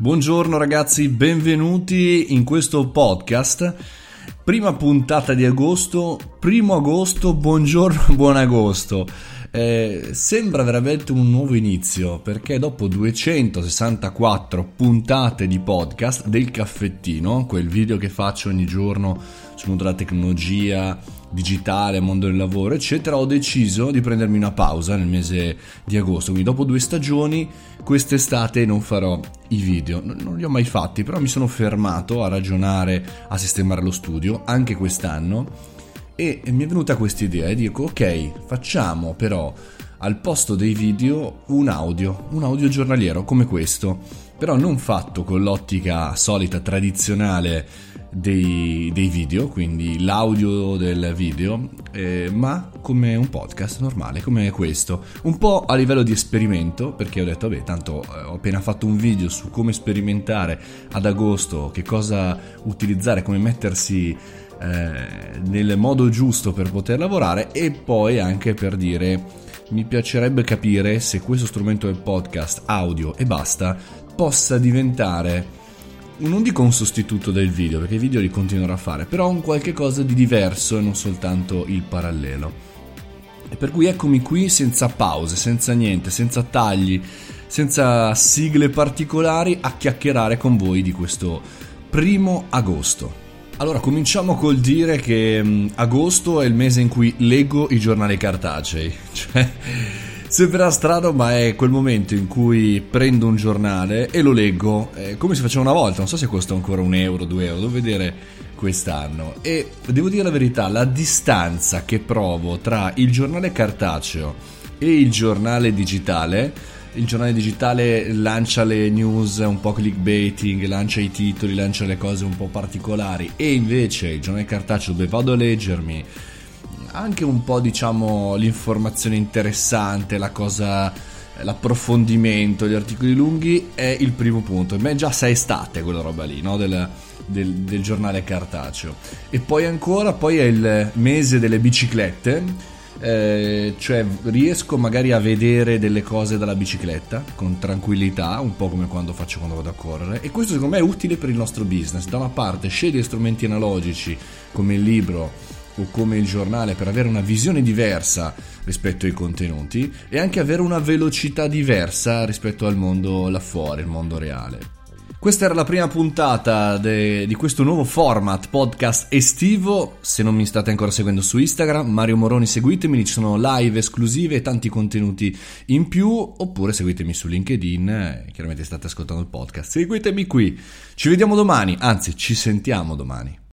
Buongiorno ragazzi, benvenuti in questo podcast. Prima puntata di agosto, primo agosto, buongiorno, buon agosto. Eh, sembra veramente un nuovo inizio perché dopo 264 puntate di podcast del caffettino, quel video che faccio ogni giorno sul mondo della tecnologia digitale, mondo del lavoro, eccetera, ho deciso di prendermi una pausa nel mese di agosto. Quindi dopo due stagioni, quest'estate non farò i video. Non li ho mai fatti, però mi sono fermato a ragionare, a sistemare lo studio, anche quest'anno e mi è venuta questa idea e dico ok, facciamo però al posto dei video un audio, un audio giornaliero come questo, però non fatto con l'ottica solita tradizionale dei, dei video, quindi l'audio del video, eh, ma come un podcast normale, come questo. Un po' a livello di esperimento, perché ho detto, vabbè, tanto eh, ho appena fatto un video su come sperimentare ad agosto, che cosa utilizzare, come mettersi eh, nel modo giusto per poter lavorare e poi anche per dire mi piacerebbe capire se questo strumento del podcast audio e basta possa diventare non dico un sostituto del video perché i video li continuerò a fare però un qualche cosa di diverso e non soltanto il parallelo e per cui eccomi qui senza pause senza niente senza tagli senza sigle particolari a chiacchierare con voi di questo primo agosto allora, cominciamo col dire che agosto è il mese in cui leggo i giornali cartacei. Cioè, sembra strano, ma è quel momento in cui prendo un giornale e lo leggo eh, come si faceva una volta. Non so se costa ancora un euro, due euro, devo vedere quest'anno. E devo dire la verità, la distanza che provo tra il giornale cartaceo e il giornale digitale il giornale digitale lancia le news un po' clickbaiting, lancia i titoli, lancia le cose un po' particolari e invece il giornale cartaceo dove vado a leggermi anche un po' diciamo l'informazione interessante, la cosa l'approfondimento, gli articoli lunghi è il primo punto. Per me già sei estate quella roba lì, no? del, del, del giornale cartaceo. E poi ancora, poi è il mese delle biciclette eh, cioè riesco magari a vedere delle cose dalla bicicletta con tranquillità, un po' come quando faccio quando vado a correre e questo secondo me è utile per il nostro business. Da una parte scegli strumenti analogici come il libro o come il giornale per avere una visione diversa rispetto ai contenuti e anche avere una velocità diversa rispetto al mondo là fuori, il mondo reale. Questa era la prima puntata de, di questo nuovo format podcast estivo. Se non mi state ancora seguendo su Instagram, Mario Moroni seguitemi, ci sono live esclusive e tanti contenuti in più. Oppure seguitemi su LinkedIn, chiaramente state ascoltando il podcast. Seguitemi qui. Ci vediamo domani, anzi ci sentiamo domani.